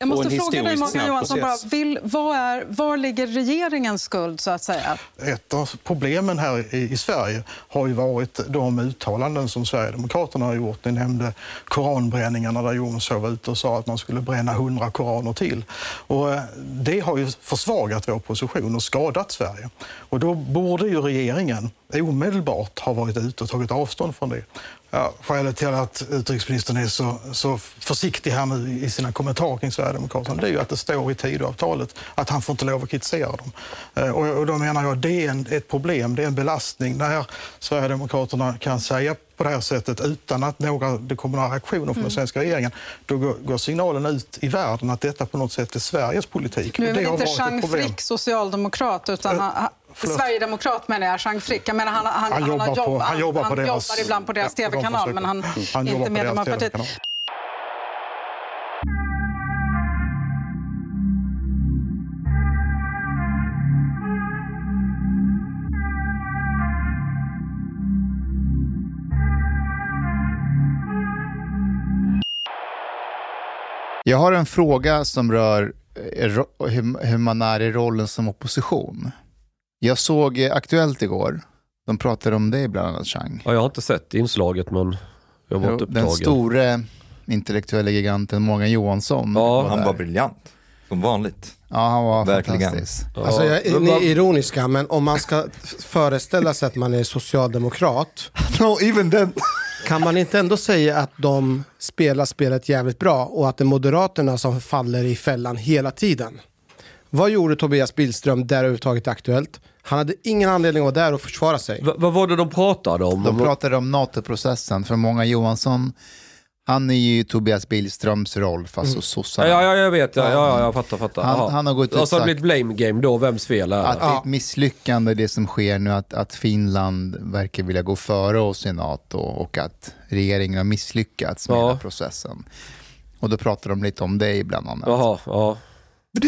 Jag måste fråga dig, Morgan Johansson, bara, vill, vad är, var ligger regeringens skuld, så att säga? Ett av problemen här i, i Sverige har ju varit de uttalanden som Sverigedemokraterna har gjort. Ni nämnde koranbränningarna där Jomshof var ute och sa att man skulle bränna hundra koraner till. Och eh, det har ju försvagat vår position och skadat Sverige. Och då borde ju regeringen omedelbart ha varit ute och tagit avstånd från det. Ja, skälet till att utrikesministern är så, så försiktig här nu i sina kommentarer kring Sverigedemokraterna det är ju att det står i Tidöavtalet att han får inte lov att kritisera dem. Eh, Och, och då menar jag det är en, ett problem, det är en belastning när Sverigedemokraterna kan säga på det här sättet utan att några, det kommer några reaktioner från den svenska regeringen. Då går, går signalen ut i världen att detta på något sätt är Sveriges politik. Nu är väl har inte Jean. Frick socialdemokrat, utan han, förlåt. Sverigedemokrat menar jag, Jean Frick. Jag menar, han, han, Han jobbar på- han jobbar på han deras- jobbar ibland på deras Ja, tv-kanal, men han. Han är inte medlem av deras partiet. Jag har en fråga som rör eh, hur man är i rollen som opposition. Jag såg eh, Aktuellt igår. De pratade om dig bland annat, Chang. Ja, jag har inte sett inslaget men jag var inte Jo, Den upptagen. store intellektuella giganten Morgan Johansson. Ja, Han där. var briljant, som vanligt. Ja, han var Verkligen. fantastisk. Alltså, jag, ni är ironiska, men om man ska föreställa sig att man är socialdemokrat, No, even then. kan man inte ändå säga att de spelar spelet jävligt bra och att det är Moderaterna som faller i fällan hela tiden? Vad gjorde Tobias Billström där överhuvudtaget aktuellt? Han hade ingen anledning att vara där och försvara sig. Va- vad var det de pratade om? De pratade om NATO-processen, för Morgan Johansson, han är ju Tobias Billströms roll, fast Mm. hos sossarna. Ja, ja, jag vet. Ja, ja, ja, jag fattar. fattar. Han- han har gått ut Och så har det blivit blame game då, vems fel är det? Att det är ett misslyckande det som sker nu, att, att Finland verkar vilja gå före oss i NATO och att regeringen har misslyckats med Ja. hela processen. Och då pratar de lite om dig bland annat. Jaha, ja.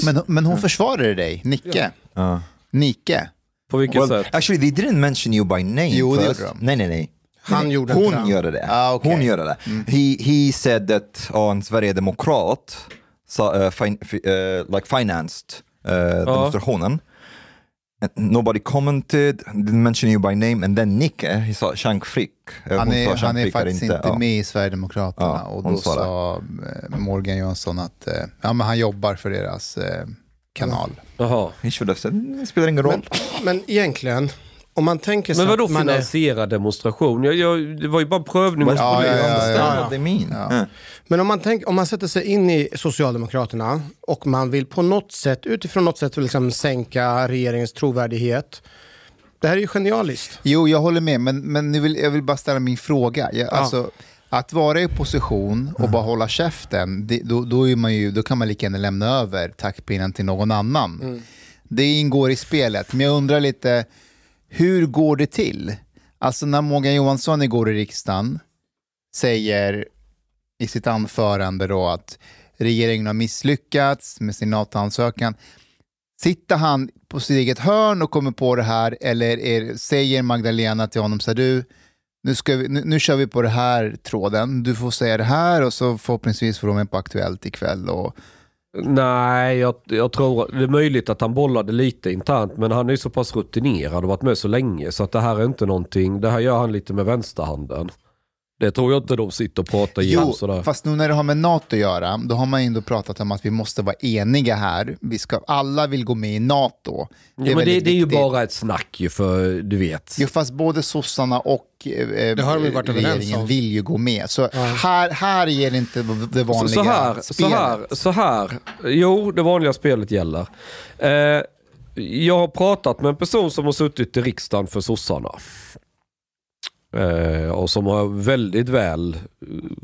Men, men hon försvarade dig, Nicke. Uh, Nike. På vilket well, sätt? actually, they didn't mention you by name Jo, det gjorde de. Nej, nej, nej. Han gjorde Hon det. gjorde det. Ah, okej. Hon gjorde det. He, he said that oh, en sverigedemokrat so, uh, fin, fi, uh, like financed uh, demonstrationen. Nobody commented, didn't mention you by name, and then Nicke, he sa Shank Frick. Uh, Han är, sa han är faktiskt inte ja. med i Sverigedemokraterna. Ja, och då sa eh, Morgan Johansson att eh, ja, men han jobbar för deras eh, kanal. Jaha. Said, det spelar ingen roll. Men, men egentligen, om man tänker sig Men vadå man är... finansiera demonstration? Jag, jag, det var ju bara prövning hos Ja, ja, ja, ja. Ja. Men om man, tänk, om man sätter sig in i Socialdemokraterna och man vill på något sätt, utifrån något sätt liksom sänka regeringens trovärdighet. Det här är ju genialiskt. Jo, jag håller med, men, men nu vill, jag vill bara ställa min fråga. Jag, alltså, Att vara i opposition och bara hålla käften, det, då, då, är man ju, då kan man lika gärna lämna över taktpinnen till någon annan. Det ingår i spelet, men jag undrar lite, hur går det till? Alltså när Morgan Johansson igår i riksdagen säger i sitt anförande då att regeringen har misslyckats med sin NATO-ansökan. Sitter han på sitt eget hörn och kommer på det här eller är, säger Magdalena till honom så här, du, nu, ska vi, nu, nu kör vi på det här tråden, du får säga det här och så förhoppningsvis får de med på Aktuellt ikväll. Och, Nej, jag, jag tror det är möjligt att han bollade lite internt, men han är så pass rutinerad och varit med så länge så att det här är inte någonting, det här gör han lite med vänsterhanden. Det tror jag inte de sitter och pratar igenom jo, sådär. fast nu när det har med NATO att göra, då har man ändå pratat om att vi måste vara eniga här. Vi ska, alla vill gå med i NATO. ja, men det, det är ju bara ett snack ju för du vet. Jo, fast både sossarna och eh, Det har de ju varit överens regeringen om. vill ju gå med. Så här, här ger det inte det Så, vanliga så, här, så spelet. här, så här. Jo, det vanliga spelet gäller. Eh, jag har pratat med en person som har suttit i riksdagen för sossarna. Eh, och som har väldigt väl eh,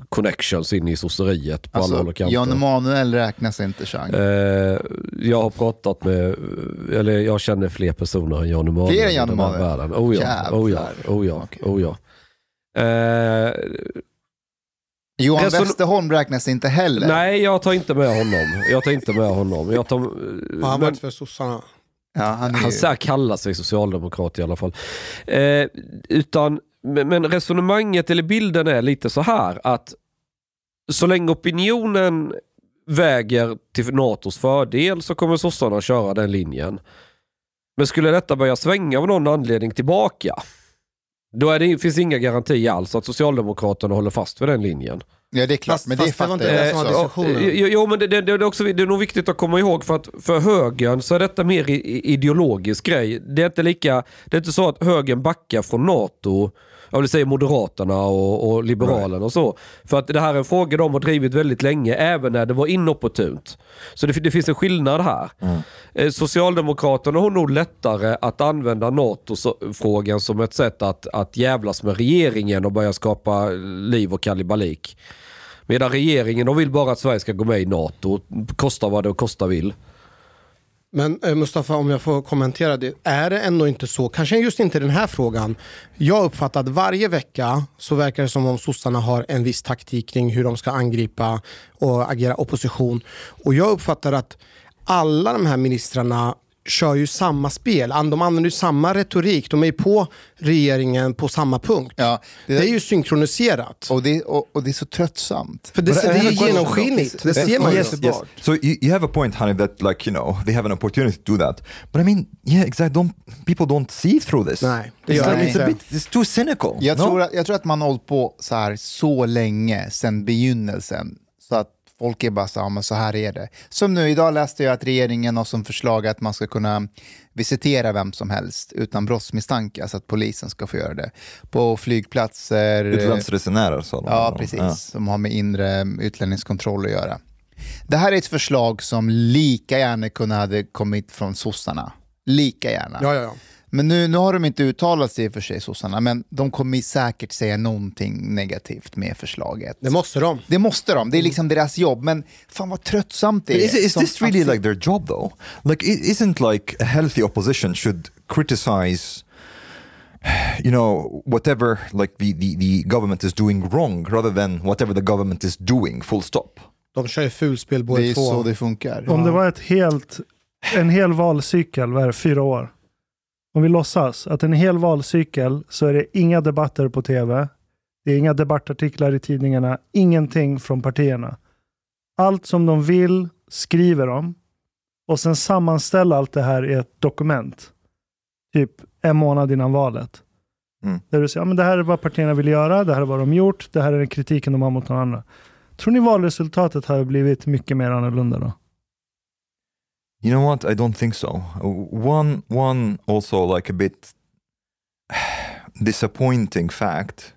connections in i sosseriet på alla håll Alltså, och kanter. Jan Emanuel räknas inte, Chang. Eh, jag har pratat med, eller jag känner fler personer än Jan Emanuel. Fler än Jan Emanuel? världen. Oh ja, oh ja, Jävlar. oh ja, Okej. oh ja. Eh, Johan reson- Westerholm räknas inte heller. nej, jag tar inte med honom. Jag tar inte med honom. Jag tar, Har han men- varit för sossarna? Ja, han är Han så kallar sig socialdemokrat i alla fall. Eh, utan, men, men resonemanget eller bilden är lite så här att så länge opinionen väger till NATOs fördel så kommer sossarna köra den linjen. Men skulle detta börja svänga av någon anledning tillbaka, då är det, finns det inga garantier alls att Socialdemokraterna håller fast vid den linjen. Ja, det är klart, Fast- men det fast det var fattar inte jag det som. Jo, jo, men det, det, det, är också, det är nog viktigt att komma ihåg för att för högern så är detta mer ideologisk grej. Det är inte lika, det är inte så att högern backar från NATO, jag vill säga Moderaterna och, och Liberalerna och så. För att det här är en fråga de har drivit väldigt länge, även när det var inopportunt. Så det, det finns en skillnad här. Eh, Socialdemokraterna har nog lättare att använda NATO-frågan som ett sätt att, att jävlas med regeringen och börja skapa liv och kalibalik. Medan regeringen de vill bara att Sverige ska gå med i NATO, kosta vad det kosta vill. Men eh, Mustafa, om jag får kommentera det. Är det ändå inte så, kanske just inte den här frågan. Jag uppfattar att varje vecka så verkar det som om sossarna har en viss taktik kring hur de ska angripa och agera opposition. Och jag uppfattar att alla de här ministrarna kör ju samma spel. De använder ju samma retorik. De är ju på regeringen på samma punkt. Ja, det, är ju synkroniserat. Och det, och, och det är så tröttsamt. För det, det have är question genomskinligt. Det ser man ju. yes, yes. So you, you have a point, honey, that like you know they have an opportunity to do that. But I mean, yeah, exactly. Don't people don't see through this? Nej, det it's, gör like, de it's, a bit, it's too cynical. Jag, no? tror att, jag tror att man har hållit på så här så länge, sedan begynnelsen. Så att folk är bara så här, ja, men så här är det. Som nu, idag läste jag att regeringen har som förslag att man ska kunna visitera vem som helst utan brottsmisstanke, alltså att polisen ska få göra det. På flygplatser. Utlandsresenärer sa de. Ja, precis. Som har med inre utlänningskontroll att göra. Det här är ett förslag som lika gärna kunde hade kommit från sossarna. Lika gärna. Ja, ja, ja. Men nu, nu har de inte uttalat sig i och för sig, sossarna, men de kommer säkert säga någonting negativt med förslaget. Det måste de. Det måste de, det är liksom deras jobb, men fan vad tröttsamt det är. is, this really like their job though? Like, isn't like a healthy opposition should criticize, you know, whatever like the, the, the government is doing wrong rather than whatever the government is doing, full stop. De kör ju fulspel Det båda är två. så det funkar. Om det var ett helt, en hel valcykel, vad är det, fyra år? Om vi låtsas att en hel valcykel så är det inga debatter på tv, det är inga debattartiklar i tidningarna, ingenting från partierna. Allt som de vill skriver de och sen sammanställa allt det här i ett dokument. Typ en månad innan valet. Mm. Där du säger, ja, men det här är vad partierna vill göra, det här är vad de gjort, det här är den kritiken de har mot någon annan. Tror ni valresultatet har blivit mycket mer annorlunda då? You know what? I don't think so. One, one also like a bit disappointing fact.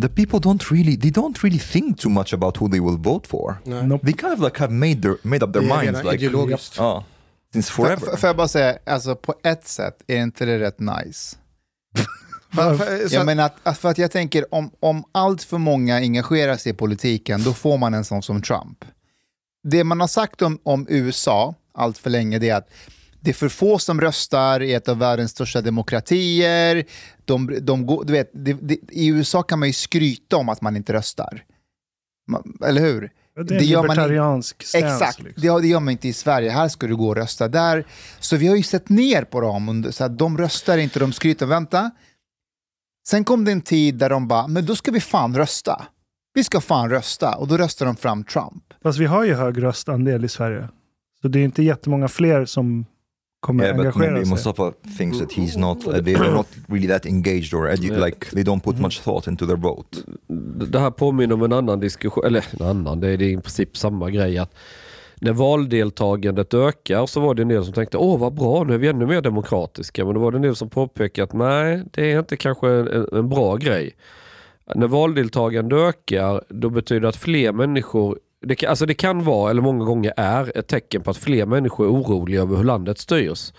The people don't really, they don't really think too much about who they will vote for. Nej. Nope. They kind of like have made their made up their Det är minds like ideologiskt. oh, since forever. Får får jag bara säga, alltså på ett sätt är inte det rätt nice? För, för, så, Jag menar att, att, för att jag tänker om, om allt för många engagerar sig i politiken, då får man en sån som Trump. Det man har sagt om, om USA allt för länge, det är att det är för få som röstar i ett av världens största demokratier. De, de, går- du vet, det, det, I USA kan man ju skryta om att man inte röstar. Man, eller hur? Det är en libertariansk stance. Exakt, Liksom. det, det gör man inte i Sverige. Här ska du gå och rösta där. Så vi har ju sett ner på dem. under- Så att de röstar inte, de skryter. Vänta. Sen kom det en tid där de bara, men då ska vi fan rösta. Vi ska fan rösta. Och då röstar de fram Trump. Fast vi har ju hög röstandel i Sverige. Så det är inte jättemånga fler som kommer Yeah, but engagera maybe sig. Mustafa thinks that he's not, uh, they're not really that engaged or edu- like they don't put much thought into their vote. Det här påminner om en annan diskussion, eller en annan, det är, det är i princip samma grej. att När valdeltagandet ökar så var det en del som tänkte åh vad bra, nu är vi ännu mer demokratiska. Men då var det en del som påpekade att nej, det är inte kanske en, en bra grej. När valdeltagandet ökar, då betyder det att fler människor det kan, alltså det kan vara, eller många gånger är, ett tecken på att fler människor är oroliga över hur landet styrs.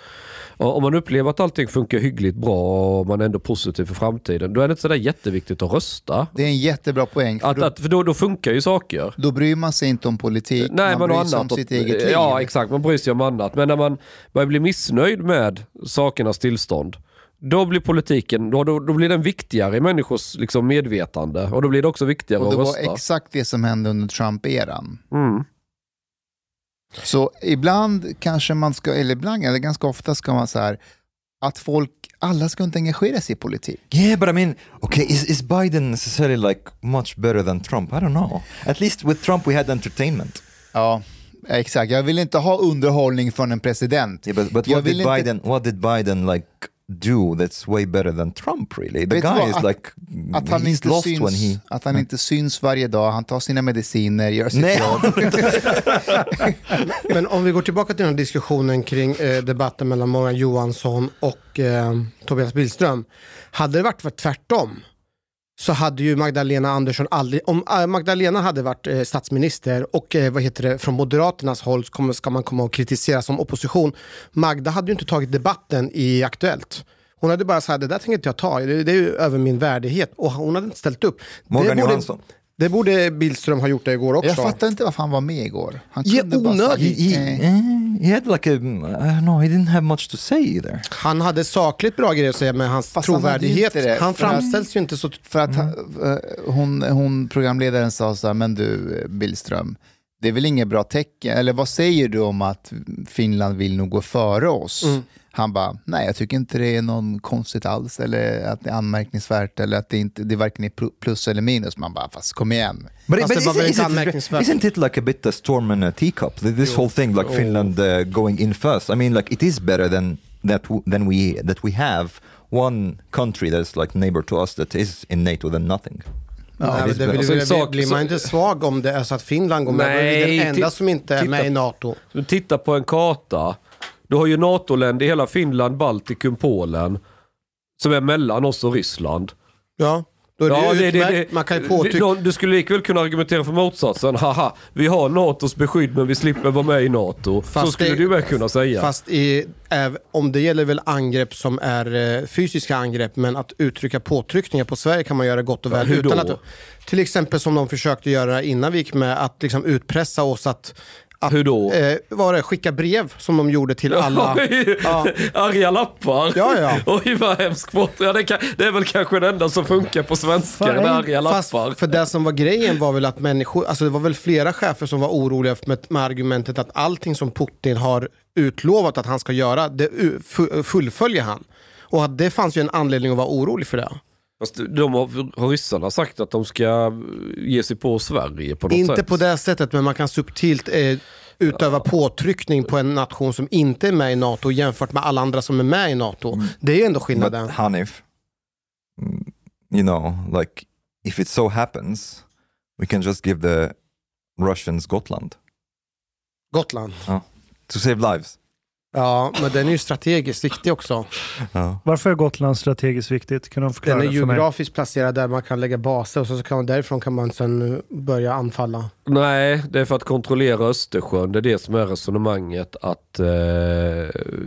Och om man upplever att allting funkar hyggligt bra och man är ändå positiv för framtiden, då är det inte sådär jätteviktigt att rösta. Det är en jättebra poäng. För Att, då, att, för då, då funkar ju saker. då bryr man sig inte om politik, Nej, man men bryr sig om sitt eget liv. Ja, exakt. Man bryr sig om annat. Men när man börjar bli missnöjd med sakernas tillstånd, då blir politiken då, då, då blir den viktigare i människors liksom, medvetande. Och då blir det också viktigare Och det att var rösta. exakt det som hände under Trump-eran. Mm. Så ibland kanske man ska, eller ibland, eller ganska ofta ska man så här, att folk, alla ska inte engagera sig i politik. Yeah, but I mean, okay, is, is Biden necessarily like much better than Trump? I don't know. At least with Trump we had entertainment. Ja, exakt. Jag vill inte ha underhållning från en president. Yeah, but, but what did vill inte- Biden? What did Biden like do that's way better than Trump? Really, the Vet guy vad? is Att- like Att han, inte lost syns, when he. att han inte syns varje dag, han tar sina mediciner, gör sitt Nej. jobb. Men om vi går tillbaka till den här diskussionen kring eh, debatten mellan Morgan Johansson och eh, Tobias Billström. Hade det varit tvärtom så hade ju Magdalena Andersson aldrig, om eh, Magdalena hade varit eh, statsminister och eh, vad heter det, från Moderaternas håll kommer, ska man komma och kritisera som opposition. Magda hade ju inte tagit debatten i Aktuellt. Hon hade bara sagt, det där tänker inte jag ta, det, det är ju över min värdighet. Och hon hade inte ställt upp. Morgan det borde, Johansson. Det borde Billström ha gjort det igår också. Jag fattar inte varför han var med igår. Han kunde bara onödigt. sagt, He, eh, he had like a, I don't know, he didn't have much to say either. Han hade sakligt bra grejer att säga med hans Fast han trovärdighet. det, han att- framställs ju inte så... För att han- eh, hon, hon, programledaren sa så här, men du Billström, det är väl inget bra tecken, eller vad säger du om att Finland vill nog gå före oss? Mm. Han bara, nej jag tycker inte det är någon konstigt alls, eller att det är anmärkningsvärt, eller att det, inte, det varken är pl- plus eller minus. Man bara, fast kom igen. But, Fast but det var väl isn't, inte isn't, anmärkningsvärt. isn't it like a bit a storm in a teacup? Th- This whole thing, like Finland uh, going in first. I mean, like it is better than that. Than we that we have one country that's like neighbor to us that is in NATO than nothing. Nej, det är det, blir, Alltså, sak- blir man inte svag om det är så att Finland går med? Nej, Nej, den enda som inte är med i NATO. Titta på en karta. Du har ju NATO-länder i hela Finland, Baltikum, Polen. Som är mellan oss och Ryssland. Ja, då är det, Ja, det- det- det- Man kan ju någon- Du skulle likväl kunna argumentera för motsatsen. Haha, vi har NATOs beskydd men vi slipper vara med i NATO. Fast så skulle det- du med kunna säga. Fast i, om det gäller väl angrepp som är eh, fysiska angrepp, men att uttrycka påtryckningar på Sverige kan man göra gott och väl. hur utan då? att, till exempel som de försökte göra innan vi gick med, att liksom utpressa oss att, att Hur då? Eh, var det, skicka brev som de gjorde till alla. Ja. Arga lappar. Ja, ja. Oj vad hemskt. Ja, det, kan, det är väl kanske det enda som funkar på svenska Fan, med arga lappar. för det som var grejen var väl att människor, alltså det var väl flera chefer som var oroliga med, med argumentet att allting som Putin har utlovat att han ska göra, det fullföljer han. Och att det fanns ju en anledning att vara orolig för det. Fast de har, har ryssarna sagt att de ska ge sig på Sverige på något Inte sätt. på det sättet, men man kan subtilt eh, utöva påtryckning på en nation som inte är med i NATO jämfört med alla andra som är med i NATO. Det är ju ändå But skillnaden. Hanif, mm, you know, like if it so happens, we can just give the Russians Gotland Gotland. to save lives. Ja, men den är ju strategiskt viktig också. Varför är Gotland strategiskt viktigt? Kan de förklara Den är för geografiskt placerad där man kan lägga baser och så kan man, därifrån kan man sen börja anfalla. Nej, det är för att kontrollera Östersjön. Det är det som är resonemanget. Att eh,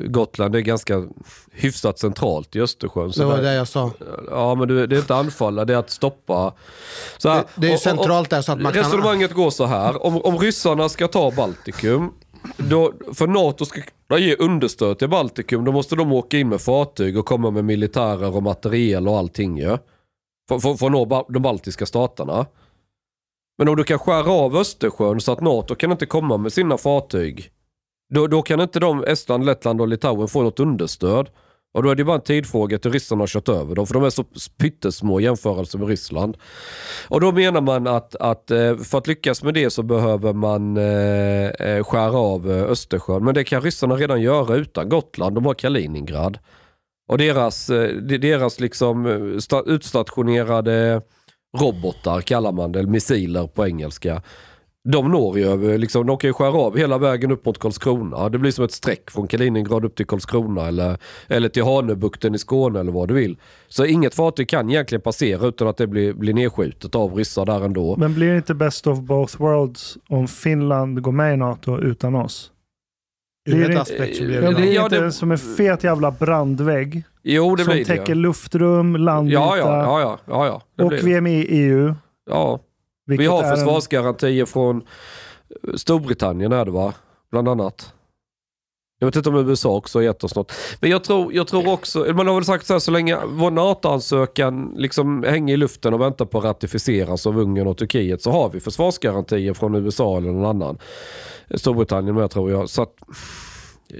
Gotland är ganska hyfsat centralt i Östersjön. Så Det var där- det jag sa. Ja, men det det är inte anfalla, det är att stoppa. Så här, Det- det är ju och- och- centralt där så att man kan- Resonemanget går så här. Om, om ryssarna ska ta Baltikum, då, för NATO ska kunna ge understöd till Baltikum, då måste de åka in med fartyg och komma med militärer och materiel och allting ju. För, för, för att nå de baltiska staterna. Men om du kan skära av Östersjön så att NATO kan inte komma med sina fartyg. Då, då kan inte de, Estland, Lettland och Litauen få något understöd. Och då är det bara en tidfråga till ryssarna har kört över dem. För de är så pyttesmå i jämförelse med Ryssland. Och då menar man att, att eh, för att lyckas med det så behöver man eh, eh, skära av Östersjön. Men det kan ryssarna redan göra utan Gotland. De har Kaliningrad. Och deras, deras liksom utstationerade robotar kallar man det, eller missiler på engelska. De når ju över, liksom, de kan ju skära av hela vägen upp mot Karlskrona. Det blir som ett streck från Kaliningrad upp till Karlskrona eller, eller till Hanöbukten i Skåne eller vad du vill. Så inget fartyg kan egentligen passera utan att det blir, blir nedskjutet av ryssar där ändå. Men blir det inte best of both worlds om Finland går med i NATO utan oss? Ur Blir ett det- aspekt så blir det det Ja, inte det- som en fet jävla brandvägg Jo, det som blir täcker det. luftrum, landyta Ja, ja, ja, ja, ja, och blir vi är med i EU. Ja, vi har är en- försvarsgarantier från eh, Storbritannien är det va? Bland annat. Jag vet inte om USA också har gett oss något. Men jag tror, jag tror också, man har väl sagt så här, så länge vår NATO-ansökan liksom hänger i luften och väntar på att ratificeras av Ungern och Turkiet så har vi försvarsgarantier från USA eller någon annan. Storbritannien med tror jag. Så att,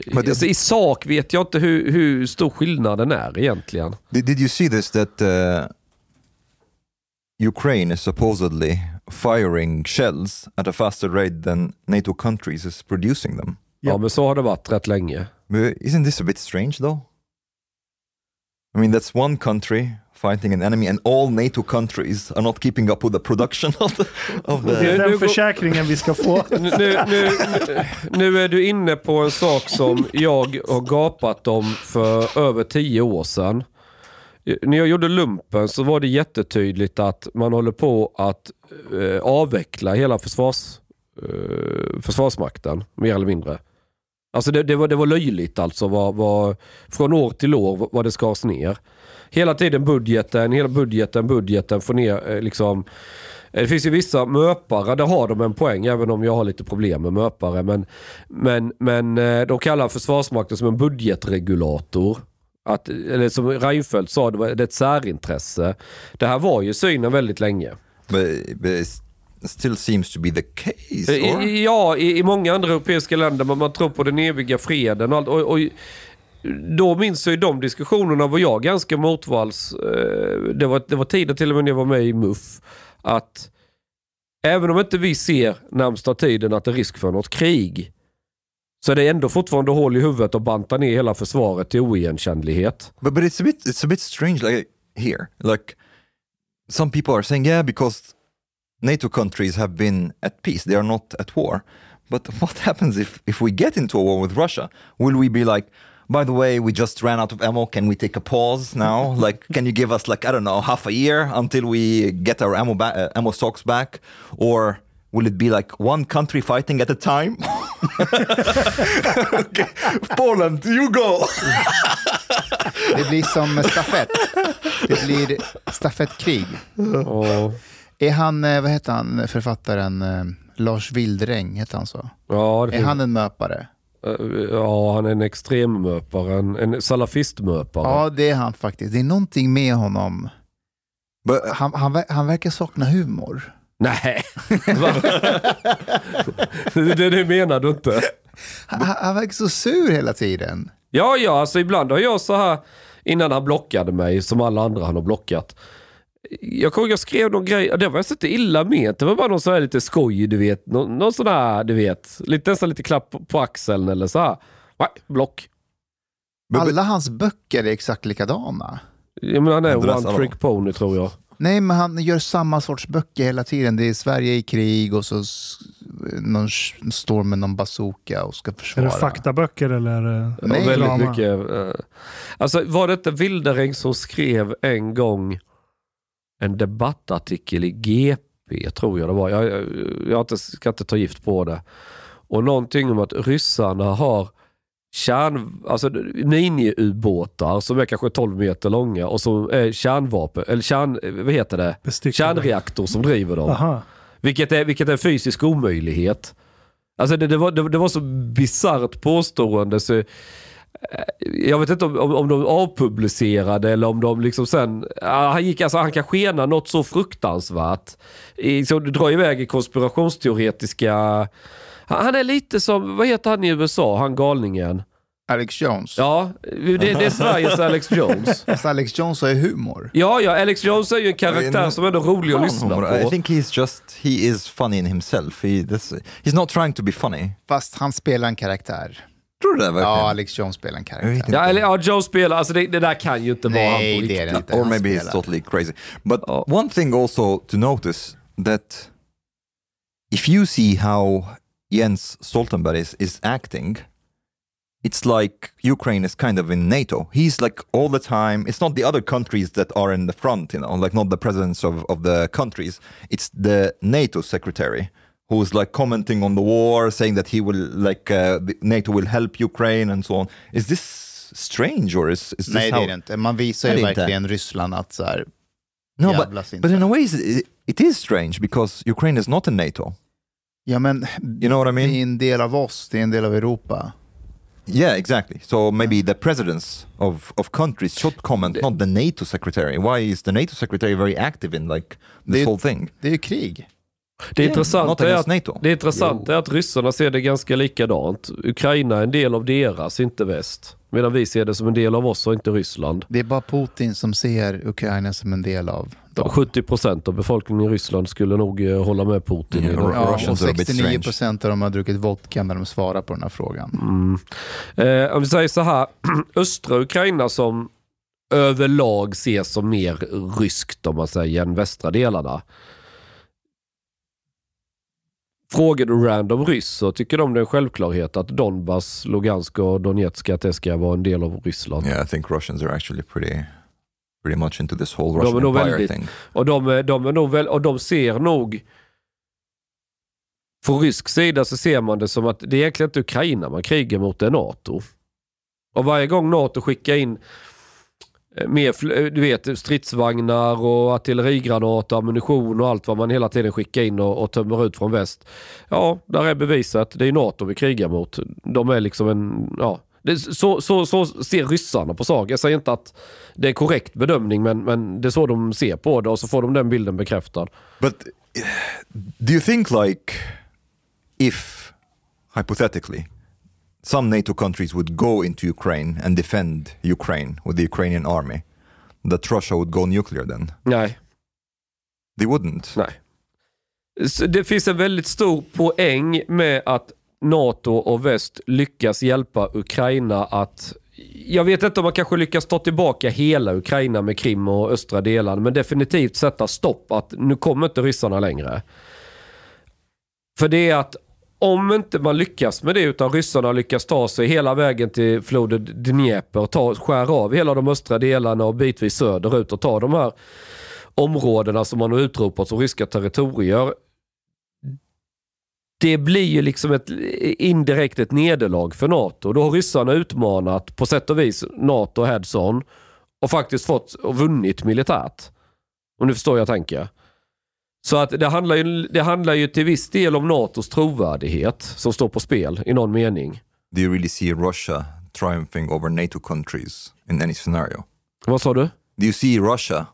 det- alltså, I sak vet jag inte hur, hur stor skillnaden är egentligen. Did, did you see this that uh, Ukraine is supposedly firing shells at a faster rate than NATO countries is producing them? Ja, men så har det varit rätt länge. But isn't this a bit strange though? I mean, that's one country fighting an enemy, and all NATO countries are not keeping up with the production of the. Of Det the är nu den försäkringen vi ska få. nu, nu, nu, nu är du inne på en sak som jag har gapat om för över tio år sedan. Eh, när jag gjorde lumpen så var det jättetydligt att man håller på att eh, avveckla hela försvars, eh, försvarsmakten, mer eller mindre. Alltså det, det, var, det var löjligt alltså, Var, var, från år till år vad det skars ner. Hela tiden budgeten, hela budgeten, budgeten, få ner eh, liksom eh, det finns ju vissa möpare, där har de en poäng, även om jag har lite problem med möpare. Men, men, men eh, de kallar Försvarsmakten som en budgetregulator. Att, eller som Reinfeldt sa, det, var, det är ett särintresse. Det här var ju synen väldigt länge. but, but still seems to be the case. I, Or? i- ja, i, i många andra europeiska länder, man, man tror på den eviga freden och allt. Och, och, då minns jag ju de diskussionerna var jag ganska motvalls. Eh, Det var, det var tiden till och med när jag var med i MUF. Att även om inte vi ser närmsta tiden att det är risk för något krig. Så är det ändå fortfarande hål i huvudet och banta ner hela försvaret till oigenkännlighet. But but it's a bit it's a bit strange like here. Like some people are saying yeah because NATO countries have been at peace. They are not at war. But what happens if if we get into a war with Russia? Will we be like by the way, we just ran out of ammo. Can we take a pause now? like, can you give us like I don't know half a year until we get our ammo ba- uh, ammo stocks back, or will it be like one country fighting at a time? okay. Poland, you go. Det blir som stafett. Det blir stafettkrig. Och, Är han, eh, vad heter han, författaren eh, Lars Wildräng, heter han så? ja, det Är han en möpare? Eh, Ja, han är en extremmöpare, en, en salafistmöpare. Ja, det är han faktiskt. Det är någonting med honom. Han, han, han verkar sakna humor. Nej, Va? det, det menar du inte? Han, verkar så sur hela tiden. Ja, ja, alltså ibland har jag så här, innan han blockade mig, som alla andra han har blockat. Jag kommer jag skrev någon grej, det var alltså inte illa ment, det var bara någon sån här lite skoj, du vet. Någon, någon sån här, du vet, lite, nästan lite klapp på, axeln eller så här. Nej, block. Alla hans böcker är exakt likadana. Jag menar, han är one trick pony tror jag. Nej, men han gör samma sorts böcker hela tiden. Det är Sverige i krig och så någon står med någon bazooka och ska Är försvara. det faktaböcker eller är Nej, väldigt drama? mycket, eh, alltså var det inte Wildereng som skrev en gång en debattartikel i GP, tror jag det var. Jag, jag, jag ska inte ta gift på det. Och någonting om att ryssarna har kärn, alltså miniubåtar som är kanske 12 meter långa och som är kärnvapen, eller kärn, vad heter det? Kärnreaktor som driver dem. Aha. Vilket är, vilket är en fysisk omöjlighet. Alltså det, det, var, det, det var så bisarrt påstående så eh, jag vet inte om, om, om de avpublicerade eller om de liksom sen... Han, gick, alltså, han kan skena något så fruktansvärt. Så dra iväg i konspirationsteoretiska... Han, är lite som, vad heter han i USA, han galningen? Alex Jones. Ja, det, det är Sveriges Alex Jones. Fast Alex Jones har ju humor. Ja, ja, Alex Jones är ju en karaktär som är ändå rolig att lyssna på. I think he's just, he is funny in himself. He, this, he's not trying to be funny. Fast han spelar en karaktär. Tror du det verkligen? Ja, Alex Jones spelar en karaktär. Ja, eller, ja, Joe spelar, alltså det, det där kan ju inte vara han på det är det inte. or maybe he's totally crazy. But one thing also to notice that if you see how Jens Stoltenberg is, is acting, it's like Ukraine is kind of in NATO. He's like all the time. It's not the other countries that are in the front, you know, like not the presidents of, of the countries. It's the NATO secretary who's like commenting on the war, saying that he will like uh, NATO will help Ukraine and so on. Is this strange or is, is this Nej, det how? är det inte. Man visar ju inte? verkligen Ryssland att så här, No, but, inte. but in a way it, it is strange because Ukraine is not in NATO. Ja, men You know what I mean? det är en del av oss, det är en del av Europa. Yeah, exactly. So maybe the presidents of, of countries should comment, not the NATO secretary. Why is the NATO secretary very active in like this Det- whole thing? Det är ju krig. Det Yeah, intressanta är against att, NATO. det intressanta är att ryssarna ser det ganska likadant. Ukraina är en del av deras, inte väst. Medan vi ser det som en del av oss och inte Ryssland. Det är bara Putin som ser Ukraina som en del av dem. 70 procent av befolkningen i Ryssland skulle nog eh, hålla med Putin. Yeah, Ja, och Russians are a bit 69 procent av dem har druckit vodka när de svarar på den här frågan. Mm. Eh, om vi säger så här, östra Ukraina som överlag ses som mer ryskt om man säger än västra delarna. Frågar du random ryss så tycker de det är en självklarhet att Donbass, Lugansk och Donetsk att det ska vara en del av Ryssland. Yeah, I think Russians are actually pretty, pretty much into this whole De Russian nog empire väldigt- thing. Och de, de, är nog väl, och de ser nog från rysk sida så ser man det som att det är egentligen inte Ukraina man krigar mot, det är NATO. Och varje gång NATO skickar in eh, mer eh, du vet, stridsvagnar och artillerigranater, ammunition och allt vad man hela tiden skickar in och, och tömmer ut från väst. Ja, där är bevisat. Det är NATO vi krigar mot. De är liksom en, ja. Det, så, så, så ser ryssarna på saker. Jag säger inte att det är korrekt bedömning men, men det är så de ser på det och så får de den bilden bekräftad. But eh, do you think like if hypothetically some NATO countries would go into Ukraine and defend Ukraine with the Ukrainian army, that Russia would go nuclear then? Nej, They wouldn't. nej. Så det finns en väldigt stor poäng med att NATO och väst lyckas hjälpa Ukraina att jag vet inte om man kanske lyckas ta tillbaka hela Ukraina med Krim och östra delarna, men definitivt sätta stopp att nu kommer inte ryssarna längre. För det är att om inte man lyckas med det utan ryssarna lyckas ta sig hela vägen till floden Dnepr, ta, skär av hela de östra delarna och bitvis söderut och ta de här områdena som man har utropat som ryska territorier. Det blir ju liksom ett indirekt ett nederlag för NATO. Då har ryssarna utmanat på sätt och vis NATO heads-on och faktiskt fått och vunnit militärt. Om du förstår jag tänker. Så att det handlar, ju, det handlar ju till viss del om NATOs trovärdighet som står på spel i någon mening. Do you really see Russia triumphing over NATO countries in any scenario? Vad sa du? Do you see Russia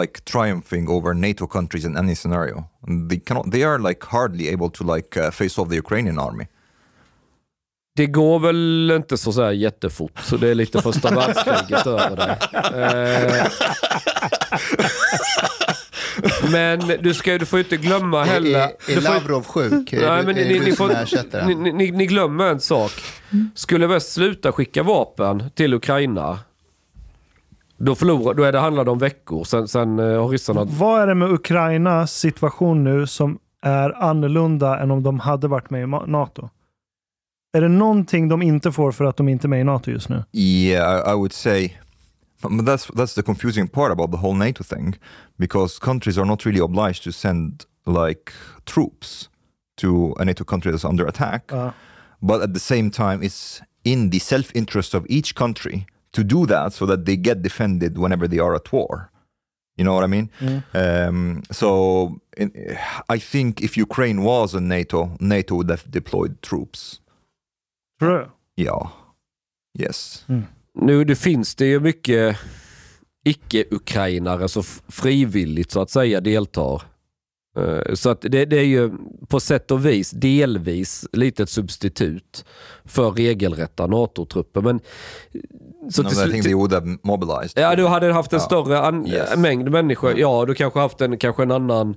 like triumphing over NATO countries in any scenario? They cannot. They are like hardly able to like uh, face off the Ukrainian army. Det går väl inte så, så här jättefort, så det är lite första världskriget över det. Eh, men du, ska, du får ju inte glömma heller... Är, är, är får- Lavrov sjuk? Är, Nej, det- men är ni, ni, får, ni, ni, ni glömmer en sak. Skulle väst sluta skicka vapen till Ukraina, då, förlorar, då är det, handlar det om veckor. Sen, sen eh, har ryssarna... Vad är det med Ukrainas situation nu som är annorlunda än om de hade varit med i NATO? Är det någonting de inte får för att de inte är med i NATO just nu? Yeah, I, I would say but that's that's the confusing part about the whole NATO thing, because countries are not really obliged to send like troops to a NATO country that's under attack. Ja. But at the same time, it's in the self-interest of each country to do that so that they get defended whenever they are at war. You know what I mean? Um, so in, I think if Ukraine was in NATO, NATO would have deployed troops. Tror du? Yeah. Yes. Nu det finns det ju mycket icke-ukrainare som frivilligt så att säga deltar. Eh, Så att det, det är ju på sätt och vis delvis lite ett substitut för regelrätta NATO-trupper. Men, så No, till slut- think they would mobilized. Ja, du hade haft en Ja. större Yes. mängd människor. Ja, du kanske haft en, kanske en annan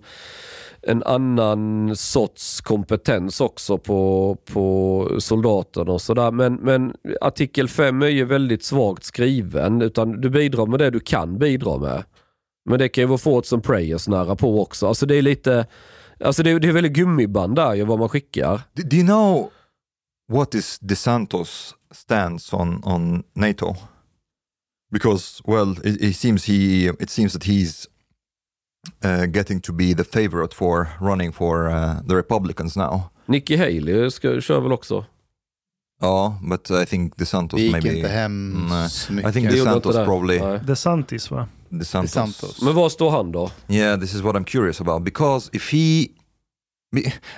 en annan sorts kompetens också på, på soldaterna och sådär. Men, men artikel 5 är ju väldigt svagt skriven. Utan du bidrar med det du kan bidra med. Men det kan ju vara Forts and Prayers nära på också. Alltså det är lite, alltså det är, det är väldigt gummiband där ju vad man skickar. Do you know what is DeSantos stance on, on NATO? Because well, it, it seems he it seems that he's uh, getting to be the favorite for running for uh, the Republicans now. Nikki Haley ska, kör väl också? Ja, but I think DeSantos Det gick maybe. inte hem så I mycket. think Det gjorde DeSantos probably Nej. DeSantis va? DeSantos. DeSantos. Men var står han då? Yeah, this is what I'm curious about because if he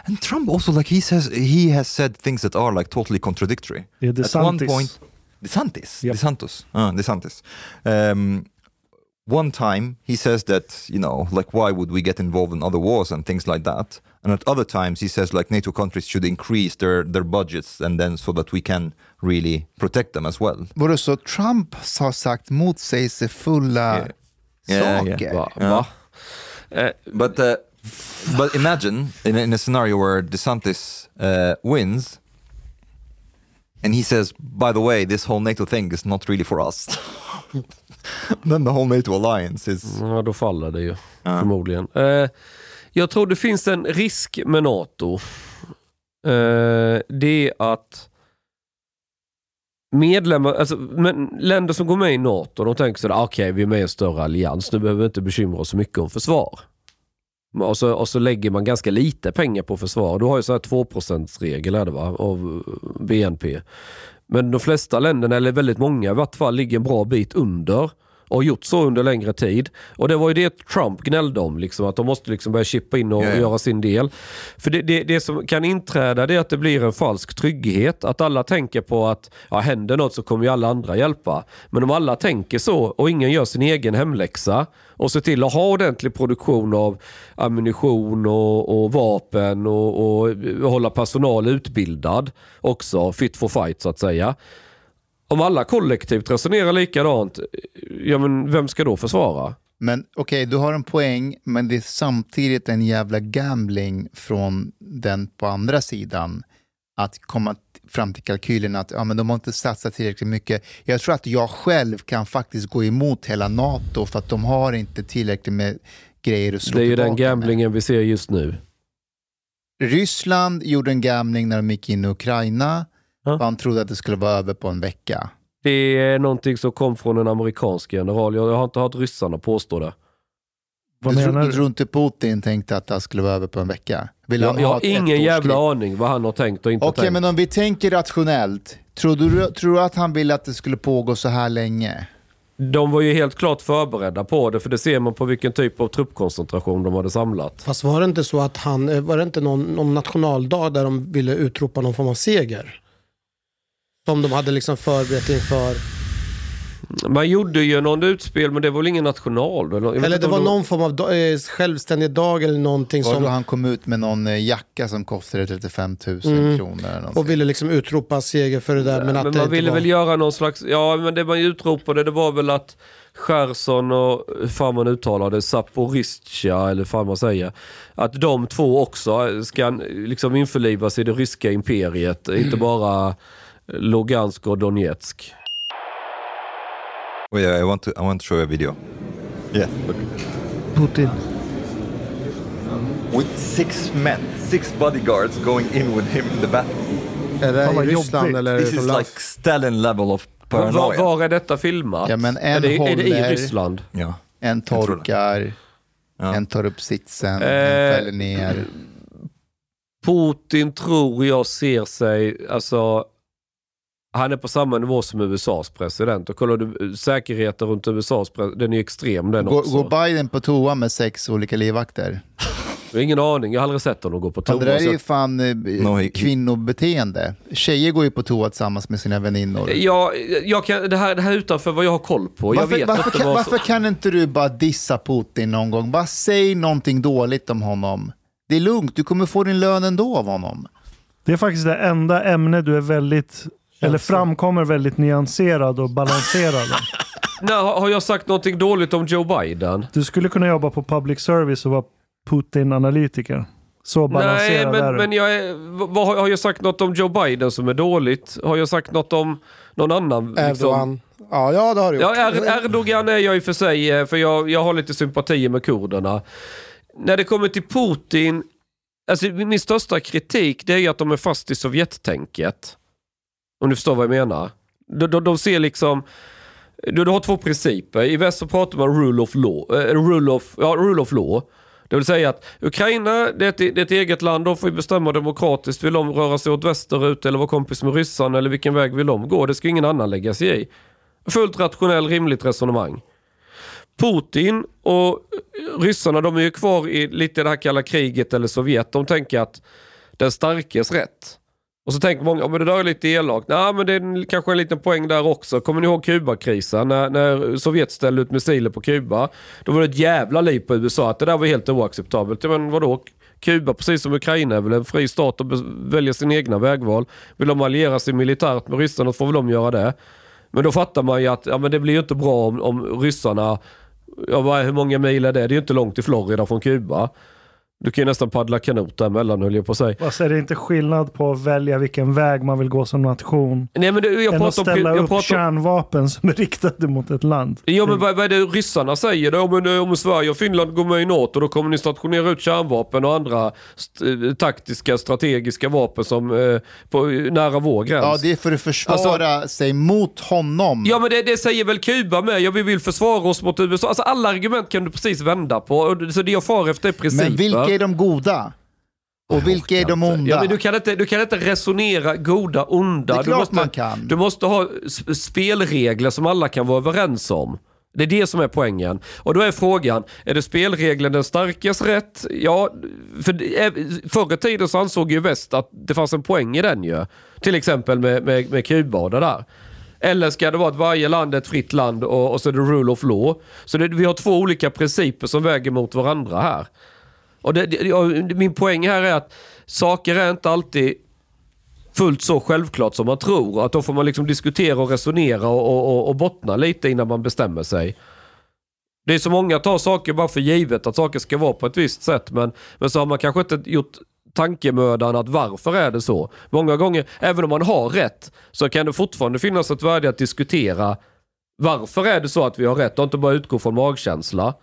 and Trump also like he says he has said things that are like totally contradictory. Det är At one DeSantis. point, DeSantis, Yep. DeSantos, uh, DeSantis. Um, one time he says that you know, like why would we get involved in other wars and things like that. And at other times he says like NATO countries should increase their their budgets and then so that we can really protect them as well. Vadå, så Trump har sagt motsägelsefulla Yeah. Yeah, saker? yeah. Va? Va? Eh, But uh, but imagine in a, in a scenario where DeSantis uh, wins, and he says, "By the way, this whole NATO thing is not really for us." then the whole NATO alliance is Ja, då faller det ju förmodligen. Eh, jag tror det finns en risk med NATO. Eh, det är att medlemmar, alltså, men länder som går med i NATO, de tänker sådär, okej vi är med i en större allians, nu behöver vi inte bekymra oss så mycket om försvar. Och så, och så lägger man ganska lite pengar på försvar. Du har ju så här 2%-regel är det va, av eh, BNP. Men de flesta länderna, eller väldigt många i vart fall, ligger en bra bit under och gjort så under längre tid. Och det var ju det Trump gnällde om, liksom, att de måste liksom börja chippa in och, och göra sin del. För det, det, det som kan inträda det är att det blir en falsk trygghet. Att alla tänker på att ja, händer något så kommer ju alla andra hjälpa. Men om alla tänker så och ingen gör sin egen hemläxa och ser till att ha ordentlig produktion av ammunition och, och vapen och, och hålla personal utbildad också, fit for fight så att säga. Om alla kollektivt resonerar likadant, ja men vem ska då försvara? Men okej, du har en poäng, men det är samtidigt en jävla gambling från den på andra sidan. Att komma fram till kalkylen att ja, men de har inte satsat tillräckligt mycket. Jag tror att jag själv kan faktiskt gå emot hela NATO för att de har inte tillräckligt med grejer att slå Det är ju den tillbaka med. gamblingen vi ser just nu. Ryssland gjorde en gambling när de gick in i Ukraina. Ja. Man trodde att det skulle vara över på en vecka. Det är någonting som kom från en amerikansk general. Jag har inte hört ryssarna påstå det. Vad du, menar du? du tror inte Putin tänkte att det skulle vara över på en vecka? Vill han Jag, jag ha har ingen jävla aning vad han har tänkt och inte Okej, tänkt. men om vi tänker rationellt. Tror du, tror du att han ville att det skulle pågå så här länge? De var ju helt klart förberedda på det, för det ser man på vilken typ av truppkoncentration de hade samlat. Fast var det inte så att han, eh, var det inte någon, någon nationaldag där de ville utropa någon form av seger? Som de hade liksom förberett inför. Man gjorde ju någon utspel, men det var väl ingen national? Eller inte det var de- någon form av da, eh, självständig dag eller någonting Var då som... han kom ut med någon eh, jacka som kostade 35 000 Mm. kronor? Eller. Och ville liksom utropa seger för det där. Men, att men det man ville var... väl göra någon slags, ja men det man utropade det var väl att Cherson och, hur fan man uttalade, Zaporizjzja eller fan man säger. Att de två också ska liksom införlivas i det ryska imperiet, inte bara Lugansk och Donetsk. Oh yeah, I want to I want to show you a video. Yeah, look. Putin. with six men, six bodyguards going in with him in the bathroom. Är det Fan, i Ryssland jobbigt. eller This is utomlands? like Stalin level of Var, paranoia. var är detta filmat? Ja, men en är, det, är det i håller- Ryssland? Ja. En torkar, Ja. en tar upp sitsen, Eh, en fäller ner. Putin tror jag ser sig, alltså han är på samma nivå som USAs president. Och kollar du säkerheten runt USAs president, den är extrem den Går, också. går Biden på toa med sex olika livvakter? Jag har ingen aning, jag har aldrig sett honom gå på toa. det där är ju fan eh, No, kvinnobeteende. Tjejer går ju på toa tillsammans med sina väninnor. Ja, jag kan, det, här, det här är utanför vad jag har koll på. Jag Varför, vet varför, inte kan, varför kan inte du bara dissa Putin någon gång? Bara säg någonting dåligt om honom. Det är lugnt, du kommer få din lön ändå av honom. Det är faktiskt det enda ämne du är väldigt, eller framkommer väldigt nyanserad och balanserad. Nej, har jag sagt någonting dåligt om Joe Biden? Du skulle kunna jobba på public service och vara Putin-analytiker. Så Nej, balanserad är men, du. men jag är, vad, har- har jag sagt något om Joe Biden som är dåligt? Har jag sagt något om någon annan? Liksom? Erdogan. Ja, ja, det har du gjort. Ja, er, Erdogan är jag i och för sig, eh, för jag, jag har lite sympatier med kurderna. När det kommer till Putin, alltså min största kritik det är ju att de är fast i Sovjettänket. Om du förstår vad jag menar. De, de, de ser liksom, du, du har två principer. I väst så pratar man rule of law, eh, rule of, ja, rule of law. Det vill säga att Ukraina, det är, ett, det är ett eget land, de får ju bestämma demokratiskt. Vill de röra sig åt västerut eller vara kompis med ryssarna eller vilken väg vill de gå? Det ska ingen annan lägga sig i. Fullt rationell, rimligt resonemang. Putin och ryssarna, de är ju kvar i lite det här kalla kriget eller Sovjet. De tänker att den starkes rätt. Och så tänker många, ja, men det där är lite elakt. Nej, men det är en- kanske en liten poäng där också. Kommer ni ihåg Kubakrisen? När, när Sovjet ställde ut missiler på Kuba. Då var det ett jävla liv på USA att det där var helt oacceptabelt. Ja, men vadå? Kuba, precis som Ukraina, är väl en fri stat och väljer sina egna vägval. Vill de alliera sig militärt med ryssarna så får väl de göra det. Men då fattar man ju att ja, men det blir ju inte bra om, om ryssarna, ja, hur många mil är det? Det är ju inte långt till Florida från Kuba. Du kan ju nästan paddla kanot däremellan höll jag på att säga. Alltså, är det inte skillnad på att välja vilken väg man vill gå som nation? Nej, men det, jag än att pratar om... ställa Jag upp pratar om kärnvapen som är riktade mot ett land. Ja men vad, vad är det ryssarna säger då? Om, om Sverige och Finland går med i NATO då kommer ni stationera ut kärnvapen och andra st eh, taktiska strategiska vapen som eh, på, nära vår gräns. Ja, det är för att försvara sig mot honom. Ja men det, det säger väl Kuba med. Ja, vi vill försvara oss mot USA. Alltså alla argument kan du precis vända på. Så det jag far efter är principer. Vilka är de goda? Och vilka är de onda? Ja, men du, kan inte, du kan inte resonera goda, onda. Det är du klart måste, man kan. Du måste ha sp- spelregler som alla kan vara överens om. Det är det som är poängen. Och då är frågan, är det spelregeln den starkes rätt? Ja, för är- förr i tiden så ansåg ju väst att det fanns en poäng i den ju. Till exempel med, med, med Kuba och det där. Eller ska det vara att varje land är ett fritt land och, och så är det rule of law. Så det, vi har två olika principer som väger mot varandra här. Och det, det, min poäng här är att saker är inte alltid fullt så självklart som man tror. Att då får man liksom diskutera och resonera och, och, och, och bottna lite innan man bestämmer sig. Det är så många tar saker bara för givet att saker ska vara på ett visst sätt. Men, men så har man kanske inte gjort tankemödan att varför är det så? Många gånger, även om man har rätt, så kan det fortfarande finnas ett värde att diskutera varför är det så att vi har rätt och inte bara utgå från magkänsla.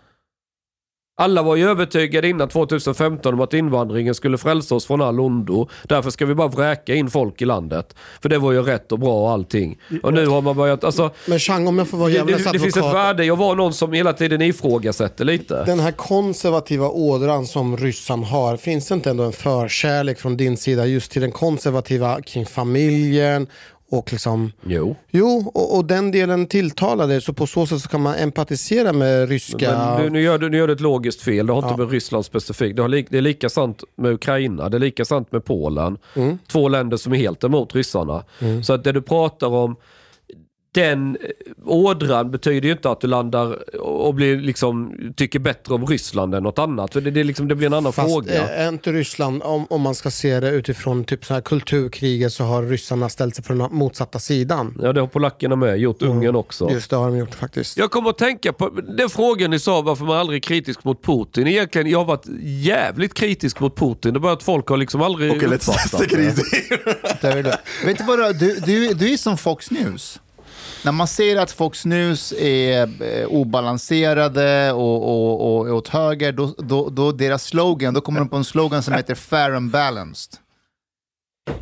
Alla var ju övertygade innan 2015 om att invandringen skulle frälsa oss från all ondo. Därför ska vi bara vräka in folk i landet. För det var ju rätt och bra och allting. Och nu har man börjat, alltså... Men Chang, om jag får vara djävulens det finns ett advokat. värde i att vara någon som hela tiden ifrågasätter lite. Den här konservativa ådran som ryssarna har, finns det inte ändå en förkärlek från din sida just till den konservativa kring familjen och liksom... Jo. Jo, och, och den delen tilltalar dig så på så sätt så kan man empatisera med ryska... Men nu, nu, gör du, nu gör du ett logiskt fel. Det har inte Ja. med Ryssland specifikt. Det, har det är lika sant med Ukraina. Det är lika sant med Polen. Mm. Två länder som är helt emot ryssarna. Så att det du pratar om, den ådran betyder ju inte att du landar och blir liksom, tycker bättre om Ryssland än något annat. För det, det, liksom, det blir en annan Fast fråga. eh, är inte Ryssland, om, om man ska se det utifrån typ så här kulturkriget så har ryssarna ställt sig på den motsatta sidan. Ja, det har polackerna med gjort. Ungern också. Just det har de gjort faktiskt. Jag kommer att tänka på den frågan ni sa varför man aldrig är kritisk mot Putin. Egentligen, jag har varit jävligt kritisk mot Putin. Det är bara att folk har liksom aldrig Okej, let's uppfattat det. är väl det. Vet du vad, du, du, du är som Fox News. När man ser att Fox News är eh, obalanserade och, och, och är åt höger, då, då, då deras slogan, då kommer de på en slogan som heter fair and balanced.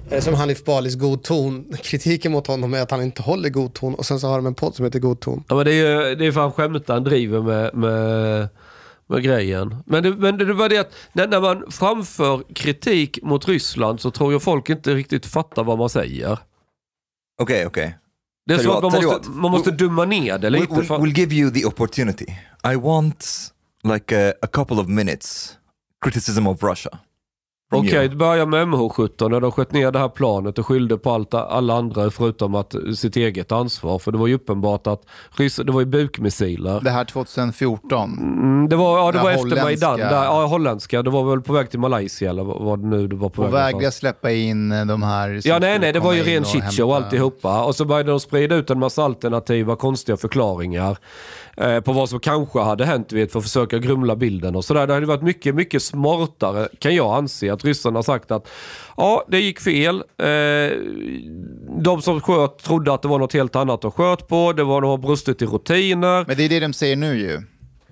Eh, Som Hanif Balis god ton. Kritiken mot honom är att han inte håller god ton och sen så har de en podd som heter God ton. Ja, men det är ju det är för han skämtar, han driver med, med, med grejen. Men det, men det var det att när, när man framför kritik mot Ryssland så tror jag folk inte riktigt fattar vad man säger. Okej, okej. Det är så att man måste, man måste dumma ner det lite. We'll, we'll give you the opportunity. I want like a, a couple of minutes criticism of Russia. Okej, you. det börjar med MH17 när de sköt ner det här planet och skyllde på allt, alla andra förutom att sitt eget ansvar. För det var ju uppenbart att ryss, det var ju bukmissiler. Det här 2014. Mm, det var, ja, det Det var efter Majdan. Där, ja, holländska. Det var väl på väg till Malaysia eller vad det nu det var på Och väg. vägra någonstans. släppa in eh, de här Ja, nej, nej, det var ju ren och shitshow hämta- alltihopa. Och så började de sprida ut en massa alternativa konstiga förklaringar eh, på vad som kanske hade hänt vet, för att försöka grumla bilden och sådär. Det hade varit mycket, mycket smartare kan jag anse att ryssarna har sagt att ja, det gick fel. Eh, de som sköt trodde att det var något helt annat de sköt på. Det var nog brustit i rutiner. Men det är det de säger nu ju.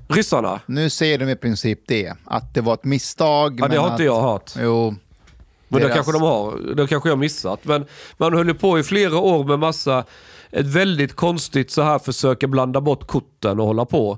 Ryssarna? Nu säger de i princip det. Att det var ett misstag. Ja, det har att, inte jag hört. Jo. Men det deras- kanske de har. Det kanske jag missat. Men man höll på i flera år med massa, ett väldigt konstigt så här försöka blanda bort korten och hålla på.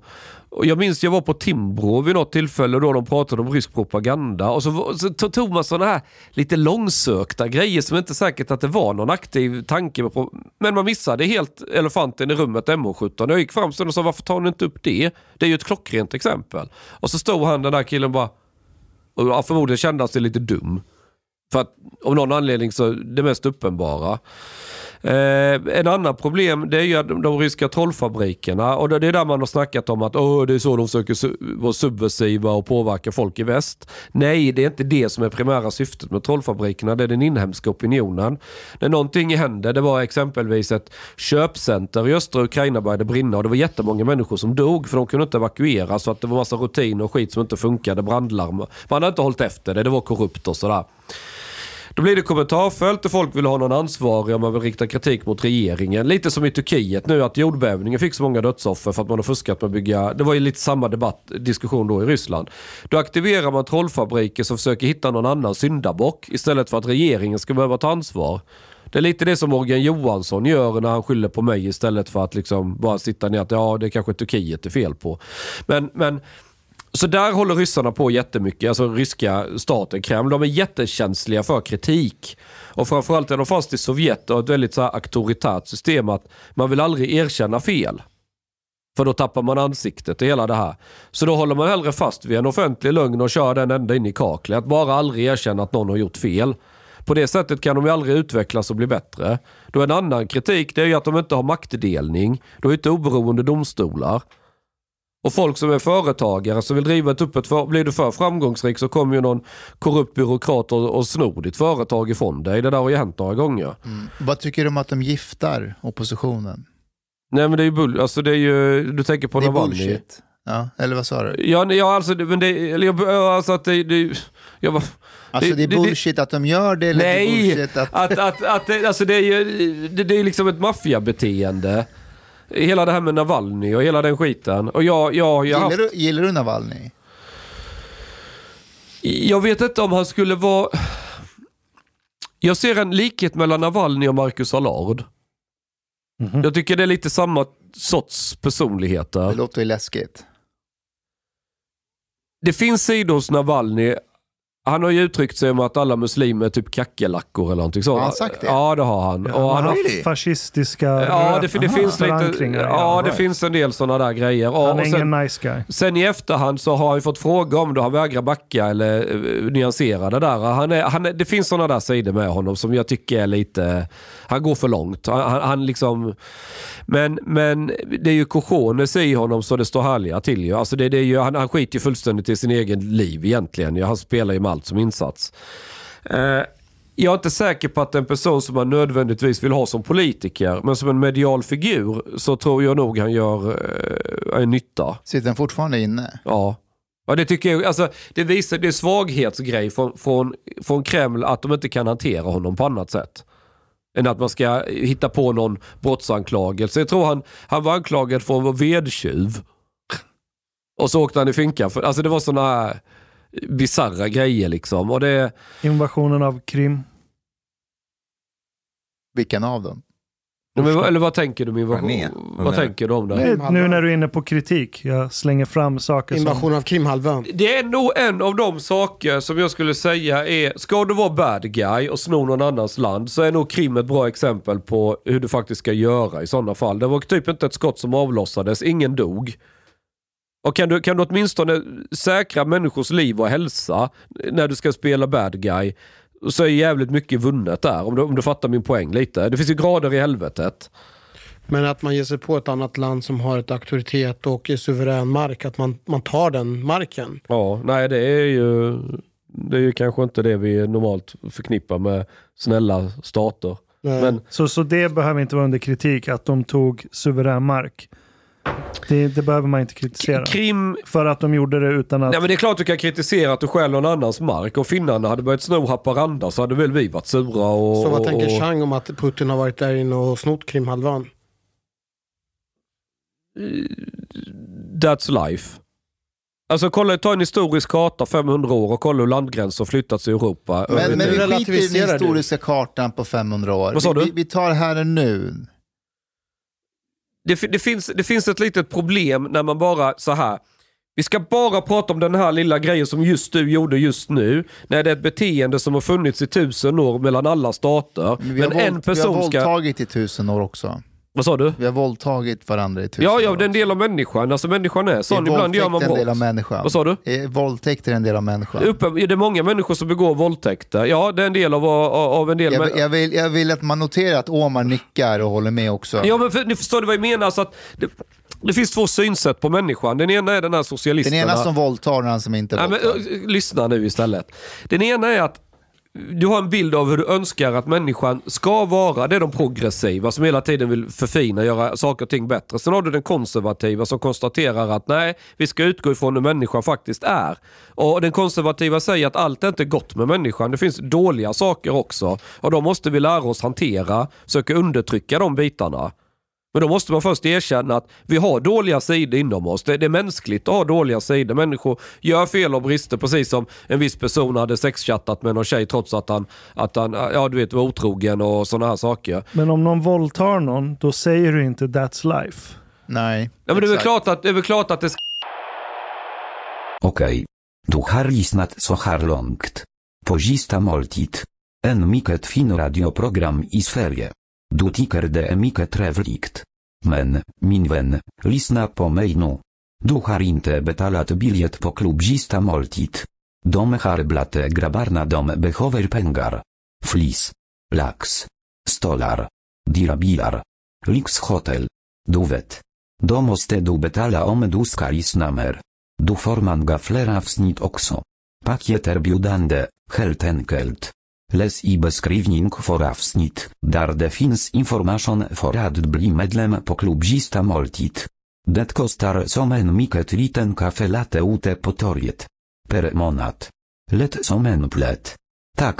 Och jag minns jag var på Timbro vid något tillfälle då de pratade om rysk propaganda. Och så, så tog man sådana här lite långsökta grejer som inte säkert att det var någon aktiv tanke på. Men man missade helt elefanten i rummet MH17. Jag gick fram sen och sa varför tar ni inte upp det? Det är ju ett klockrent exempel. Och så stod han den där killen bara och förmodligen kände han sig lite dum. För att av någon anledning så det mest uppenbara. Eh, en annan problem det är ju de, de ryska trollfabrikerna och det, det är där man har snackat om att Åh, det är så de försöker su- vara subversiva och påverka folk i väst. Nej, det är inte det som är primära syftet med trollfabrikerna. Det är den inhemska opinionen. När någonting händer, det var exempelvis ett köpcenter i östra Ukraina började brinna och det var jättemånga människor som dog för de kunde inte evakuera så att det var massa rutiner och skit som inte funkade, brandlarm. Man hade inte hållit efter det, det var korrupt och sådär. Då blir det kommentarfält och folk vill ha någon ansvarig om man vill rikta kritik mot regeringen. Lite som i Turkiet nu att jordbävningen fick så många dödsoffer för att man har fuskat med att bygga. Det var ju lite samma debatt, diskussion då i Ryssland. Då aktiverar man trollfabriker som försöker hitta någon annan syndabock istället för att regeringen ska behöva ta ansvar. Det är lite det som Morgan Johansson gör när han skyller på mig istället för att liksom bara sitta ner att ja, det är kanske Turkiet är fel på. Men, men så där håller ryssarna på jättemycket, alltså ryska staten, Kreml. De är jättekänsliga för kritik. Och framförallt är de fast i Sovjet och ett väldigt så här auktoritärt system att man vill aldrig erkänna fel. För då tappar man ansiktet och hela det här. Så då håller man hellre fast vid en offentlig lögn och kör den ända in i kaklet. Att bara aldrig erkänna att någon har gjort fel. På det sättet kan de ju aldrig utvecklas och bli bättre. Då en annan kritik det är ju att de inte har maktdelning. De är inte oberoende domstolar. Och folk som är företagare som vill driva ett öppet för, blir du för framgångsrik så kommer ju någon korrupt byråkrat och, och snor ditt företag ifrån dig. Det där har ju hänt några gånger. Vad tycker du om att de giftar oppositionen? Nej men det är ju bull, alltså det är ju, du tänker på det är Navalny. bullshit. Ja, eller vad sa du? Ja, nej, ja alltså, det- men det, eller alltså att det, det jag var, Alltså det är bullshit att de gör det, eller det är Nej, bullshit att... att, att, att det, alltså det är ju det, det är liksom ett maffiabeteende. Hela det här med Navalny och hela den skiten. Och jag, jag, jag, Gillar haft, du, gillar du Navalny? jag vet inte om han skulle vara... Jag ser en likhet mellan Navalny och Marcus Allard. Jag tycker det är lite samma sorts personligheter. Det låter ju läskigt. Det finns sidor hos Navalny. Han har ju uttryckt sig om att alla muslimer är typ kackerlackor eller någonting sånt. Har han sagt det? Ja, det har han. Han Och han har, fascistiska ja, det, det finns lite, förankringar. ja, det right. finns en del sådana där grejer. Ja, Han är och sen, ingen nice guy. sen i efterhand så har han fått fråga om det. Han vägrar backa eller uh, nyansera det där. Han är, han är, det finns sådana där sidor med honom som jag tycker är lite... Han går för långt. Han, han, han liksom... Men, men det är ju cojones i honom så det står härliga till ju. Alltså det, det är ju han, han skiter ju fullständigt i sin egen liv egentligen. Ja, Han spelar ju med allt som insats. Eh, jag är inte säker på att en person som man nödvändigtvis vill ha som politiker, men som en medial figur, så tror jag nog han gör eh, en nytta. Sitter han fortfarande inne? Ja. Ja, det tycker jag, alltså, det visar, det är svaghetsgrej från, från, från Kreml att de inte kan hantera honom på annat sätt. än att man ska hitta på någon brottsanklagelse. Jag tror han, han var anklagad för att vara vedtjuv. Och så åkte han i finkan. För, alltså det var sådana här bisarra grejer liksom. Och det, Invasionen av Krim. Vilken av dem? men, eller vad tänker du med invasion? Vad tänker du om det? Nu när du är inne på kritik, jag slänger fram saker som... Invasion av Krimhalvön. Det är nog en av de saker som jag skulle säga är, ska du vara bad guy och sno någon annans land så är nog Krim ett bra exempel på hur du faktiskt ska göra i sådana fall. Det var typ inte ett skott som avlossades, ingen dog. Och kan du, kan du åtminstone säkra människors liv och hälsa när du ska spela bad guy så är jävligt mycket vunnet där, om du, om du fattar min poäng lite. Det finns ju grader i helvetet. Men att man ger sig på ett annat land som har ett auktoritet och är suverän mark, att man, man tar den marken. Ja, nej det är ju det är ju kanske inte det vi normalt förknippar med snälla stater. Men Så, så det behöver inte vara under kritik, att de tog suverän mark. Det, det behöver man inte kritisera. Krim, För att de gjorde det utan att... nej men det är klart du kan kritisera att du stjäl någon annans mark. Och finnarna hade börjat sno Haparanda så hade väl vi varit sura och... Så vad och, tänker och, Chang om att Putin har varit där inne och snott Krimhalvön? That's life. Alltså kolla, ta en historisk karta 500 år och kolla hur landgränser flyttats i Europa. Men, men vi skiter i den du. historiska kartan på 500 år. Vad sa vi, du? vi, vi tar här och nu. Det, det, finns, det finns ett litet problem när man bara så här. Vi ska bara prata om den här lilla grejen som just du gjorde just nu. När det är ett beteende som har funnits i tusen år mellan alla stater. Men Men, vi, har en våld, vi har person ska... våldtagit i tusen år också. Vad sa du? Vi har våldtagit varandra i tusen Ja, år. ja, det är en del av människan. Alltså människan är sån. Är Ibland gör man våldtäkt en del av brott. människan? Vad sa du? Är våldtäkt är en del av människan? Uppe, är det många människor som begår våldtäkter? Ja, det är en del av, av, av en del. Jag, jag, vill, jag vill att man noterar att Omar nickar och håller med också. Ja, men för, ni förstår du vad jag menar? Så att det, det finns två synsätt på människan. Den ena är den här Den socialisterna. ena som våldtar, den andra som inte Nej, men, våldtar. ö, lyssna nu istället. Den ena är att du har en bild av hur du önskar att människan ska vara. Det är de progressiva som hela tiden vill förfina, göra saker och ting bättre. Sen har du den konservativa som konstaterar att nej, vi ska utgå ifrån hur människan faktiskt är. Och den konservativa säger att allt är inte gott med människan. Det finns dåliga saker också. Och då måste vi lära oss hantera, söka undertrycka de bitarna. Men då måste man först erkänna att vi har dåliga sidor inom oss. Det, det är mänskligt att ha dåliga sidor. Människor gör fel och brister precis som en viss person hade sexchattat med någon tjej trots att han, att han ja, du vet, var otrogen och sådana här saker. Men om någon våldtar någon, då säger du inte that's life. Nej. Ja, men det, är väl klart att, det är väl klart att det ska... Okej. Du har lyssnat så här långt. På sista måltid. En mycket fin radioprogram i Sverige. Du tycker det är mycket trevligt. Men, min vän, lyssna på mig nu. Du har inte betalat biljett på klubb sista måltid. De har blate grabbarna de behöver pengar. Flis. Lax. Stolar. Dirabilar. Lyxhotel. Du vet. Då måste du betala om du ska lyssna mer. Du får många fler avsnitt också. Paket erbjudande, helt enkelt. Läs i beskrivning för avsnitt, där det finns information för att bli medlem på klubb moltit. Måltid. Det kostar som en mycket liten kafe latte ute på torget. Per månad. Lätt som en plätt. Tack,